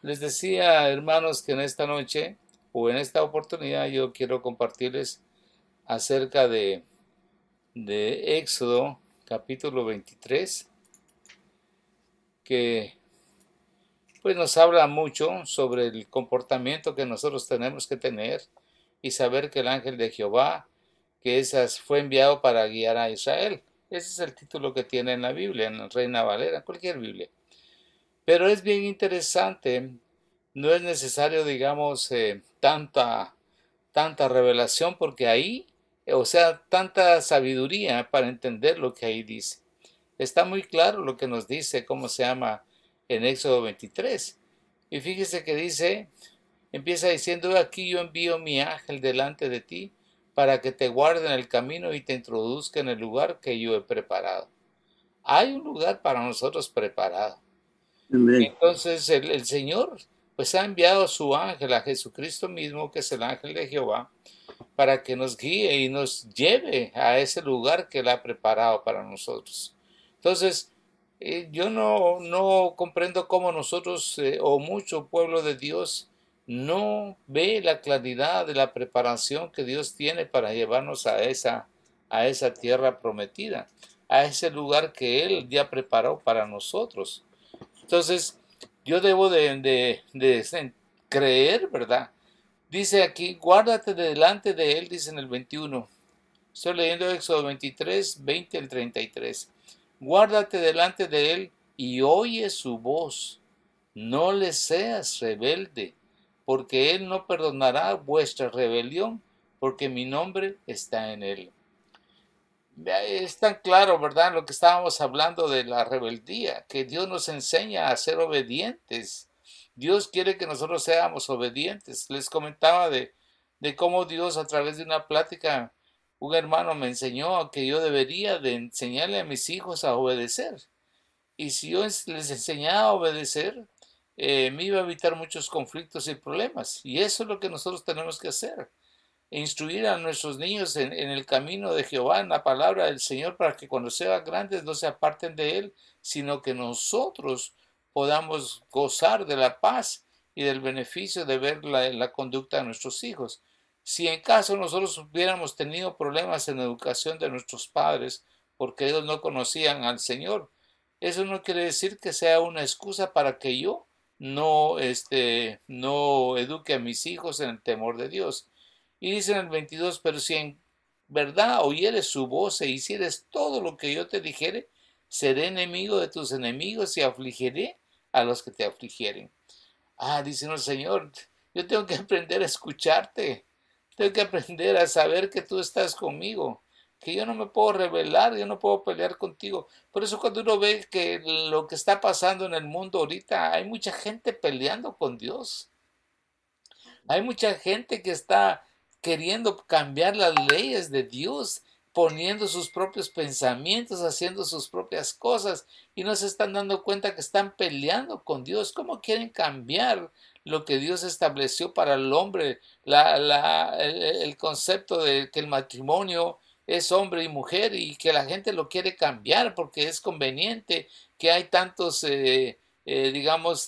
Les decía, hermanos, que en esta noche o en esta oportunidad yo quiero compartirles acerca de, de Éxodo capítulo 23, que pues nos habla mucho sobre el comportamiento que nosotros tenemos que tener y saber que el ángel de Jehová, que esas fue enviado para guiar a Israel. Ese es el título que tiene en la Biblia, en Reina Valera, en cualquier Biblia. Pero es bien interesante, no es necesario, digamos, eh, tanta, tanta revelación, porque ahí, o sea, tanta sabiduría para entender lo que ahí dice. Está muy claro lo que nos dice, cómo se llama en Éxodo 23. Y fíjese que dice, empieza diciendo, aquí yo envío mi ángel delante de ti para que te guarde en el camino y te introduzca en el lugar que yo he preparado. Hay un lugar para nosotros preparado. Entonces el, Señor pues ha enviado a su ángel, a Jesucristo mismo, que es el ángel de Jehová, para que nos guíe y nos lleve a ese lugar que Él ha preparado para nosotros. Entonces, eh, yo no, no comprendo cómo nosotros eh, o mucho pueblo de Dios no ve la claridad de la preparación que Dios tiene para llevarnos a esa, a esa tierra prometida, a ese lugar que Él ya preparó para nosotros. Entonces, yo debo de, creer, ¿verdad? Dice aquí, guárdate delante de él, dice en el 21. Estoy leyendo Éxodo 23, 20 al 33. Guárdate delante de él y oye su voz. No le seas rebelde, porque él no perdonará vuestra rebelión, porque mi nombre está en él es tan claro, ¿verdad? Lo que estábamos hablando de la rebeldía, que Dios nos enseña a ser obedientes. Dios quiere que nosotros seamos obedientes. Les comentaba de, de cómo Dios a través de una plática, un hermano me enseñó que yo debería de enseñarle a mis hijos a obedecer. Y si yo les enseñaba a obedecer, eh, me iba a evitar muchos conflictos y problemas. Y eso es lo que nosotros tenemos que hacer instruir a nuestros niños en, el camino de Jehová, en la palabra del Señor, para que cuando sean grandes no se aparten de Él, sino que nosotros podamos gozar de la paz y del beneficio de ver la, la conducta de nuestros hijos. Si en caso nosotros hubiéramos tenido problemas en la educación de nuestros padres, porque ellos no conocían al Señor, eso no quiere decir que sea una excusa para que yo no, este, no eduque a mis hijos en el temor de Dios. Y dice en el 22, pero si en verdad oyeres su voz e hicieres todo lo que yo te dijere, seré enemigo de tus enemigos y afligiré a los que te afligieren. Ah, dice el Señor, yo tengo que aprender a escucharte, tengo que aprender a saber que tú estás conmigo, que yo no me puedo revelar, yo no puedo pelear contigo. Por eso cuando uno ve que lo que está pasando en el mundo ahorita, hay mucha gente peleando con Dios. Hay mucha gente que está queriendo cambiar las leyes de Dios, poniendo sus propios pensamientos, haciendo sus propias cosas y no se están dando cuenta que están peleando con Dios. ¿Cómo quieren cambiar lo que Dios estableció para el hombre? el, concepto de que el matrimonio es hombre y mujer y que la gente lo quiere cambiar porque es conveniente que hay tantos, eh, eh, digamos,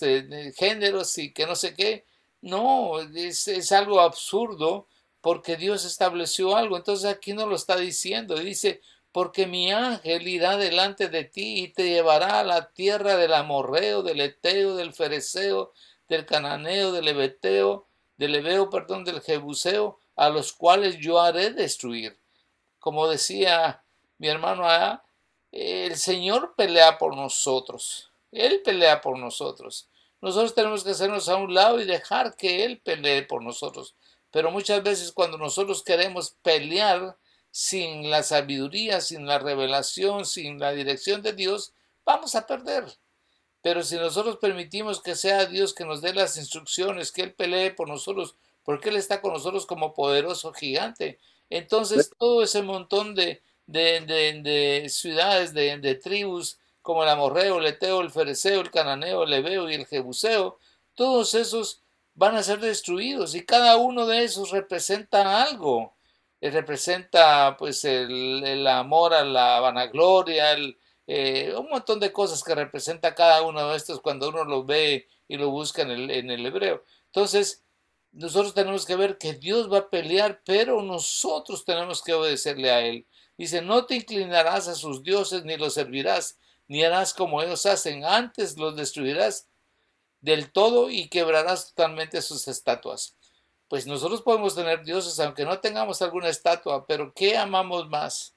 géneros y que no sé qué. No, es algo absurdo porque Dios estableció algo. Entonces aquí no lo está diciendo. Dice, porque mi ángel irá delante de ti y te llevará a la tierra del amorreo, del eteo, del fereceo, del cananeo, del ebeteo, del ebeo, perdón, del jebuseo, a los cuales yo haré destruir. Como decía mi hermano el Señor pelea por nosotros. Él pelea por nosotros. Nosotros tenemos que hacernos a un lado y dejar que Él pelee por nosotros. Pero muchas veces cuando nosotros queremos pelear sin la sabiduría, sin la revelación, sin la dirección de Dios, vamos a perder. Pero si nosotros permitimos que sea Dios que nos dé las instrucciones, que Él pelee por nosotros, porque Él está con nosotros como poderoso gigante, entonces todo ese montón de, de, ciudades, de, tribus, como el amorreo, el eteo, el fereceo, el cananeo, el ebeo y el jebuseo, todos esos van a ser destruidos y cada uno de esos representa algo. Eh, representa pues el, amor a la vanagloria, el, eh, un montón de cosas que representa cada uno de estos cuando uno los ve y lo busca en el, en el hebreo. Entonces, nosotros tenemos que ver que Dios va a pelear, pero nosotros tenemos que obedecerle a Él. Dice, no te inclinarás a sus dioses ni los servirás, ni harás como ellos hacen, antes los destruirás del todo y quebrarás totalmente sus estatuas. Pues nosotros podemos tener dioses aunque no tengamos alguna estatua, pero ¿qué amamos más?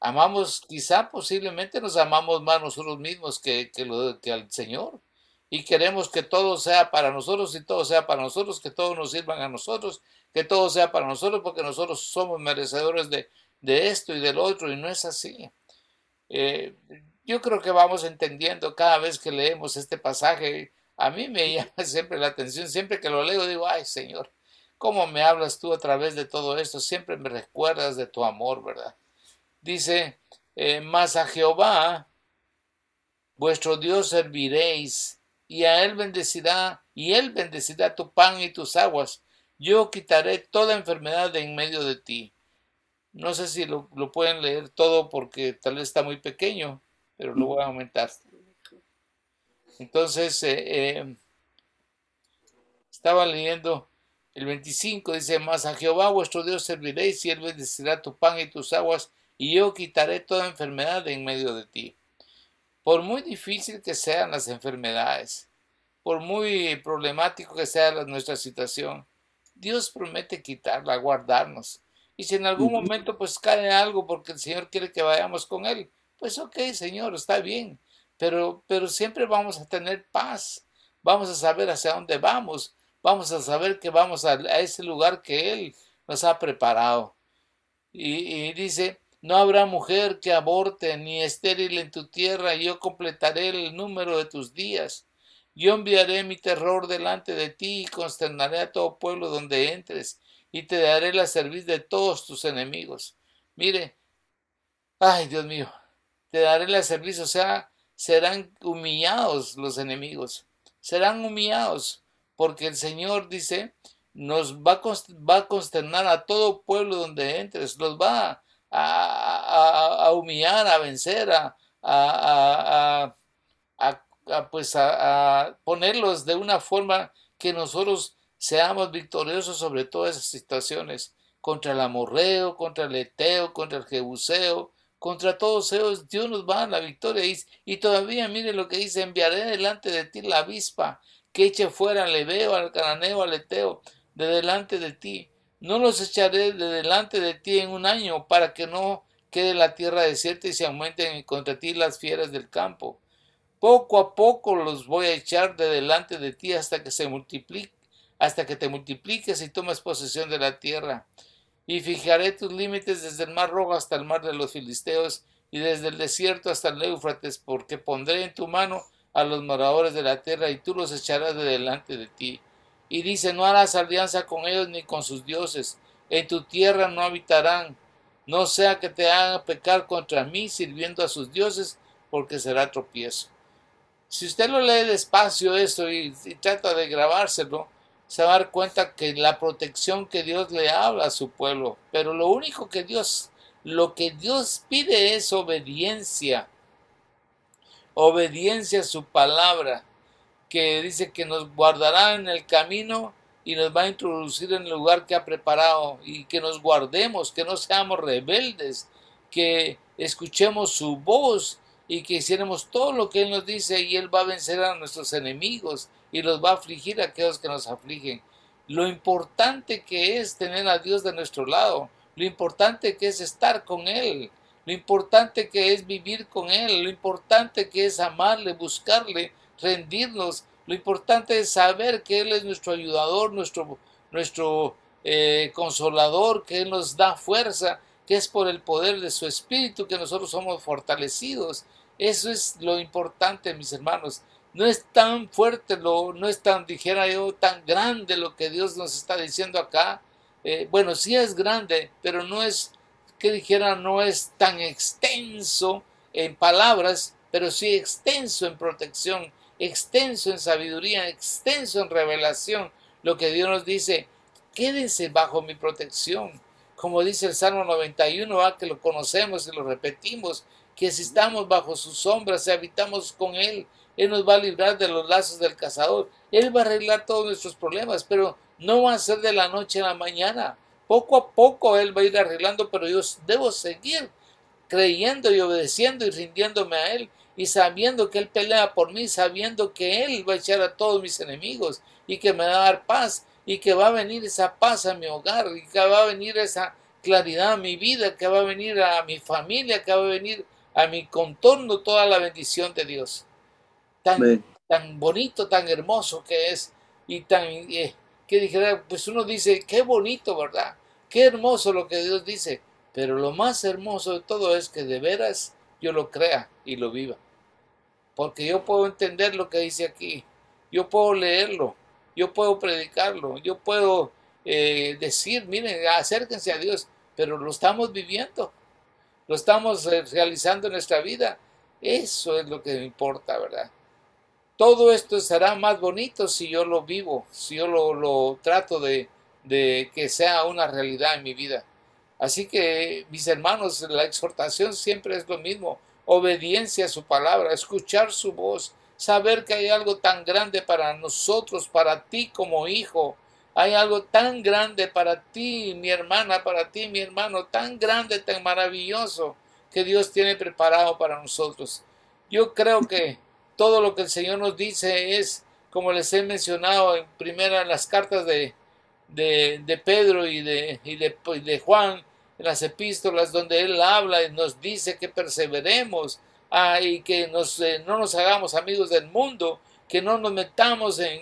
Amamos, quizá posiblemente nos amamos más nosotros mismos que, al Señor. Y queremos que todo sea para nosotros y todo sea para nosotros, que todo nos sirvan a nosotros, que todo sea para nosotros porque nosotros somos merecedores de, de esto y del otro y no es así. Eh, yo creo que vamos entendiendo cada vez que leemos este pasaje. A mí me llama siempre la atención, siempre que lo leo digo, ay Señor, ¿cómo me hablas tú a través de todo esto? Siempre me recuerdas de tu amor, ¿verdad? Dice, eh, más a Jehová, vuestro Dios serviréis, y a él bendecirá, y él bendecirá tu pan y tus aguas. Yo quitaré toda enfermedad de en medio de ti. No sé si lo, lo pueden leer todo porque tal vez está muy pequeño pero lo voy a aumentar. Entonces, eh, eh, estaba leyendo el 25, dice, más a Jehová vuestro Dios serviréis y él bendecirá tu pan y tus aguas y yo quitaré toda enfermedad de en medio de ti. Por muy difícil que sean las enfermedades, por muy problemático que sea nuestra situación, Dios promete quitarla, guardarnos. Y si en algún momento pues cae algo porque el Señor quiere que vayamos con Él, pues ok, Señor, está bien, pero, pero siempre vamos a tener paz, vamos a saber hacia dónde vamos, vamos a saber que vamos a, ese lugar que Él nos ha preparado. Y, dice, no habrá mujer que aborte ni estéril en tu tierra, y yo completaré el número de tus días. Yo enviaré mi terror delante de ti y consternaré a todo pueblo donde entres, y te daré la serviz de todos tus enemigos. Mire, ay Dios mío, te daré el servicio, o sea, serán humillados los enemigos, serán humillados, porque el Señor dice, nos va a, consternar a todo pueblo donde entres, los va a, humillar, a vencer, a, a, pues a, ponerlos de una forma que nosotros seamos victoriosos sobre todas esas situaciones, contra el amorreo, contra el eteo, contra el jebuseo, contra todos ellos Dios nos va a la victoria. Y, todavía mire lo que dice, enviaré delante de ti la avispa, que eche fuera al leveo, al cananeo, al eteo, de delante de ti. No los echaré de delante de ti en un año, para que no quede la tierra desierta y se aumenten contra ti las fieras del campo. Poco a poco los voy a echar de delante de ti hasta que se multiplique, hasta que te multipliques y tomes posesión de la tierra y fijaré tus límites desde el mar rojo hasta el mar de los filisteos y desde el desierto hasta el Éufrates, porque pondré en tu mano a los moradores de la tierra y tú los echarás de delante de ti. Y dice, no harás alianza con ellos ni con sus dioses, en tu tierra no habitarán, no sea que te hagan pecar contra mí sirviendo a sus dioses, porque será tropiezo. Si usted lo lee despacio eso y, y trata de grabárselo, se va a dar cuenta que la protección que Dios le habla a su pueblo, pero lo único que Dios, lo que Dios pide es obediencia, obediencia a su palabra, que dice que nos guardará en el camino y nos va a introducir en el lugar que ha preparado. Y que nos guardemos, que no seamos rebeldes, que escuchemos su voz y que hiciéramos todo lo que Él nos dice y Él va a vencer a nuestros enemigos y los va a afligir a aquellos que nos afligen. Lo importante que es tener a Dios de nuestro lado, lo importante que es estar con Él, lo importante que es vivir con Él, lo importante que es amarle, buscarle, rendirnos, lo importante es saber que Él es nuestro ayudador, nuestro, nuestro eh, consolador, que Él nos da fuerza, que es por el poder de su Espíritu que nosotros somos fortalecidos. Eso es lo importante, mis hermanos no es tan fuerte, lo, no es tan, dijera yo, tan grande lo que Dios nos está diciendo acá. Eh, bueno, sí es grande, pero no es, que dijera, no es tan extenso en palabras, pero sí extenso en protección, extenso en sabiduría, extenso en revelación. Lo que Dios nos dice, quédense bajo mi protección. Como dice el Salmo 91, que lo conocemos y lo repetimos, que si estamos bajo su sombra, si habitamos con Él, Él nos va a librar de los lazos del cazador. Él va a arreglar todos nuestros problemas, pero no va a ser de la noche a la mañana. Poco a poco Él va a ir arreglando, pero yo debo seguir creyendo y obedeciendo y rindiéndome a Él y sabiendo que Él pelea por mí, sabiendo que Él va a echar a todos mis enemigos y que me va a dar paz y que va a venir esa paz a mi hogar y que va a venir esa claridad a mi vida, que va a venir a mi familia, que va a venir a mi contorno toda la bendición de Dios. Tan, tan bonito, tan hermoso que es y tan eh, que dijera, pues uno dice, qué bonito, ¿verdad? Qué hermoso lo que Dios dice, pero lo más hermoso de todo es que de veras yo lo crea y lo viva porque yo puedo entender lo que dice aquí, yo puedo leerlo, yo puedo predicarlo, yo puedo eh, decir, miren, acérquense a Dios, pero lo estamos viviendo, lo estamos eh, realizando en nuestra vida. Eso es lo que importa, ¿verdad? Todo esto será más bonito si yo lo vivo, si yo lo, trato de que sea una realidad en mi vida. Así que, mis hermanos, la exhortación siempre es lo mismo obediencia a su palabra, escuchar su voz, saber que hay algo tan grande para nosotros, para ti como hijo. Hay algo tan grande para ti, mi hermana, para ti, mi hermano, tan grande, tan maravilloso que Dios tiene preparado para nosotros. Yo creo que todo lo que el Señor nos dice es, como les he mencionado en primera las cartas de, de, Pedro y de, y de, y de Juan, en las epístolas donde Él habla y nos dice que perseveremos ah, y que nos, eh, no nos hagamos amigos del mundo, que no nos metamos en,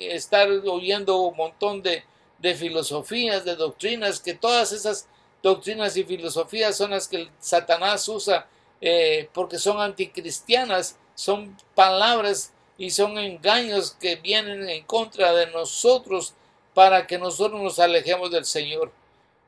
estar oyendo un montón de, filosofías, de doctrinas, que todas esas doctrinas y filosofías son las que Satanás usa eh, porque son anticristianas, son palabras y son engaños que vienen en contra de nosotros para que nosotros nos alejemos del Señor.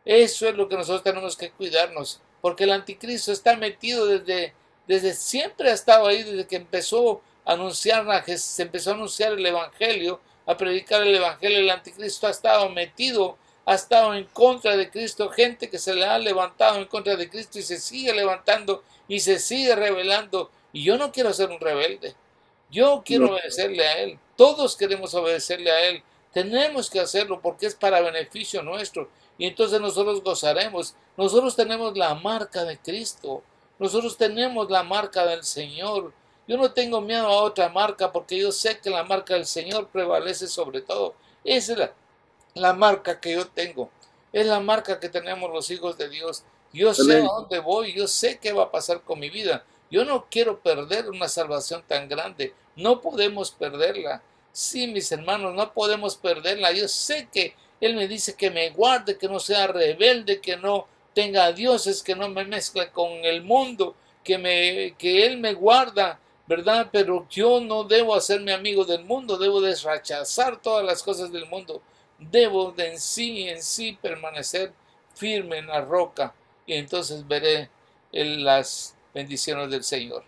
Eso es lo que nosotros tenemos que cuidarnos, porque el anticristo está metido desde, desde siempre ha estado ahí, desde que empezó anunciar, se empezó a anunciar el Evangelio, a predicar el Evangelio, el anticristo ha estado metido, ha estado en contra de Cristo, gente que se le ha levantado en contra de Cristo y se sigue levantando y se sigue rebelando. Y yo no quiero ser un rebelde, yo quiero obedecerle a Él, todos queremos obedecerle a Él, tenemos que hacerlo porque es para beneficio nuestro y entonces nosotros gozaremos. Nosotros tenemos la marca de Cristo. Nosotros tenemos la marca del Señor. Yo no tengo miedo a otra marca porque yo sé que la marca del Señor prevalece sobre todo. Esa es la, marca que yo tengo. Es la marca que tenemos los hijos de Dios. Yo sé a dónde voy, yo sé qué va a pasar con mi vida. Yo no quiero perder una salvación tan grande. No podemos perderla. Sí, mis hermanos, no podemos perderla. Yo sé que él me dice que me guarde, que no sea rebelde, que no tenga dioses, que no me mezcle con el mundo, que, me, que Él me guarda, ¿verdad? Pero yo no debo hacerme amigo del mundo, debo de rechazar todas las cosas del mundo, debo de en sí, en sí permanecer firme en la roca y entonces veré las bendiciones del Señor.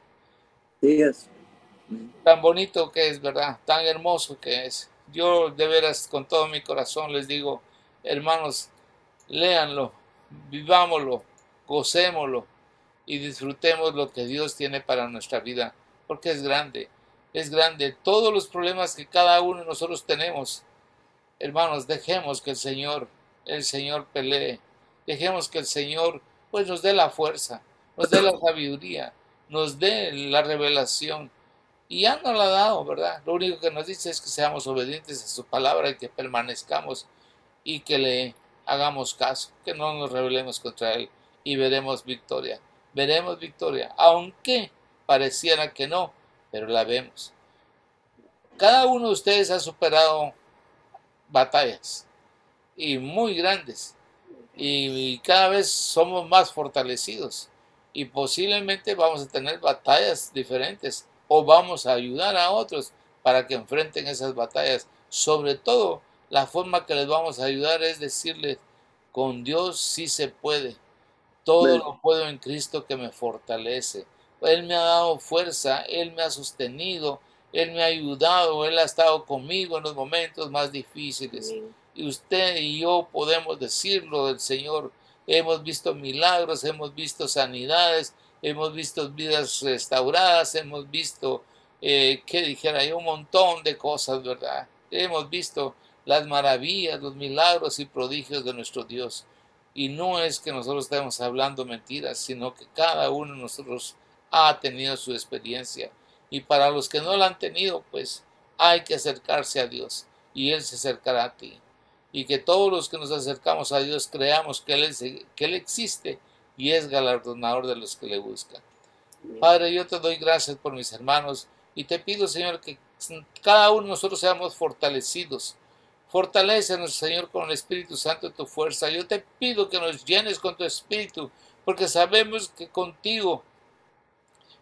Tan bonito que es, ¿verdad? Tan hermoso que es. Yo de veras con todo mi corazón les digo, hermanos, léanlo, vivámoslo, gocémoslo y disfrutemos lo que Dios tiene para nuestra vida, porque es grande, es grande. Todos los problemas que cada uno de nosotros tenemos, hermanos, dejemos que el Señor, el Señor pelee, dejemos que el Señor pues nos dé la fuerza, nos dé la sabiduría, nos dé la revelación y ya no la ha dado, ¿verdad? Lo único que nos dice es que seamos obedientes a su palabra y que permanezcamos y que le hagamos caso, que no nos rebelemos contra él y veremos victoria. Veremos victoria, aunque pareciera que no, pero la vemos. Cada uno de ustedes ha superado batallas y muy grandes y cada vez somos más fortalecidos y posiblemente vamos a tener batallas diferentes o vamos a ayudar a otros para que enfrenten esas batallas. Sobre todo, la forma que les vamos a ayudar es decirles, con Dios sí se puede. Todo lo puedo en Cristo que me fortalece. Él me ha dado fuerza, Él me ha sostenido, Él me ha ayudado, Él ha estado conmigo en los momentos más difíciles. Y usted y yo podemos decirlo del Señor. Hemos visto milagros, hemos visto sanidades, hemos visto vidas restauradas, hemos visto eh, que dijera, hay un montón de cosas, ¿verdad? Hemos visto las maravillas, los milagros y prodigios de nuestro Dios. Y no es que nosotros estemos hablando mentiras, sino que cada uno de nosotros ha tenido su experiencia. Y para los que no la han tenido, pues hay que acercarse a Dios y Él se acercará a ti. Y que todos los que nos acercamos a Dios creamos que Él, que él existe y es galardonador de los que le buscan. Padre, yo te doy gracias por mis hermanos y te pido, Señor, que cada uno de nosotros seamos fortalecidos. Fortalecenos, Señor, con el Espíritu Santo de tu fuerza. Yo te pido que nos llenes con tu Espíritu, porque sabemos que contigo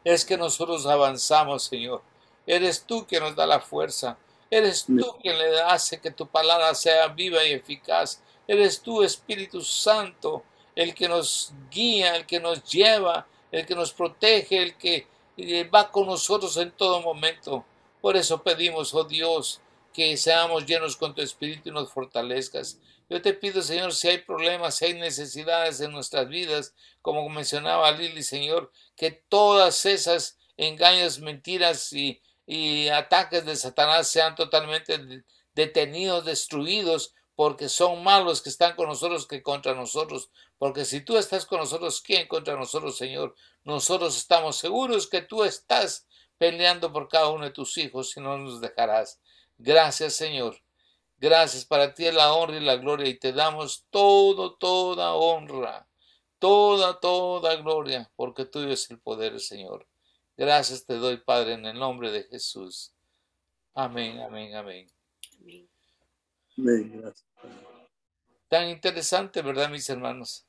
es que nosotros avanzamos, Señor. Eres tú quien nos da la fuerza. Eres tú quien le hace que tu palabra sea viva y eficaz. Eres tú, Espíritu Santo, el que nos guía, el que nos lleva, el que nos protege, el que va con nosotros en todo momento. Por eso pedimos, oh Dios, que seamos llenos con tu Espíritu y nos fortalezcas. Yo te pido, Señor, si hay problemas, si hay necesidades en nuestras vidas, como mencionaba Lili, Señor, que todas esas engaños, mentiras y, ataques de Satanás sean totalmente detenidos, destruidos, porque son malos que están con nosotros que contra nosotros. Porque si tú estás con nosotros, ¿quién contra nosotros, Señor? Nosotros estamos seguros que tú estás peleando por cada uno de tus hijos y no nos dejarás. Gracias, Señor. Gracias para ti la honra y la gloria y te damos todo, toda honra, toda, toda gloria, porque tuyo es el poder, Señor. Gracias te doy, Padre, en el nombre de Jesús. Amén, amén, amén. Amén. Tan interesante, ¿verdad, mis hermanos?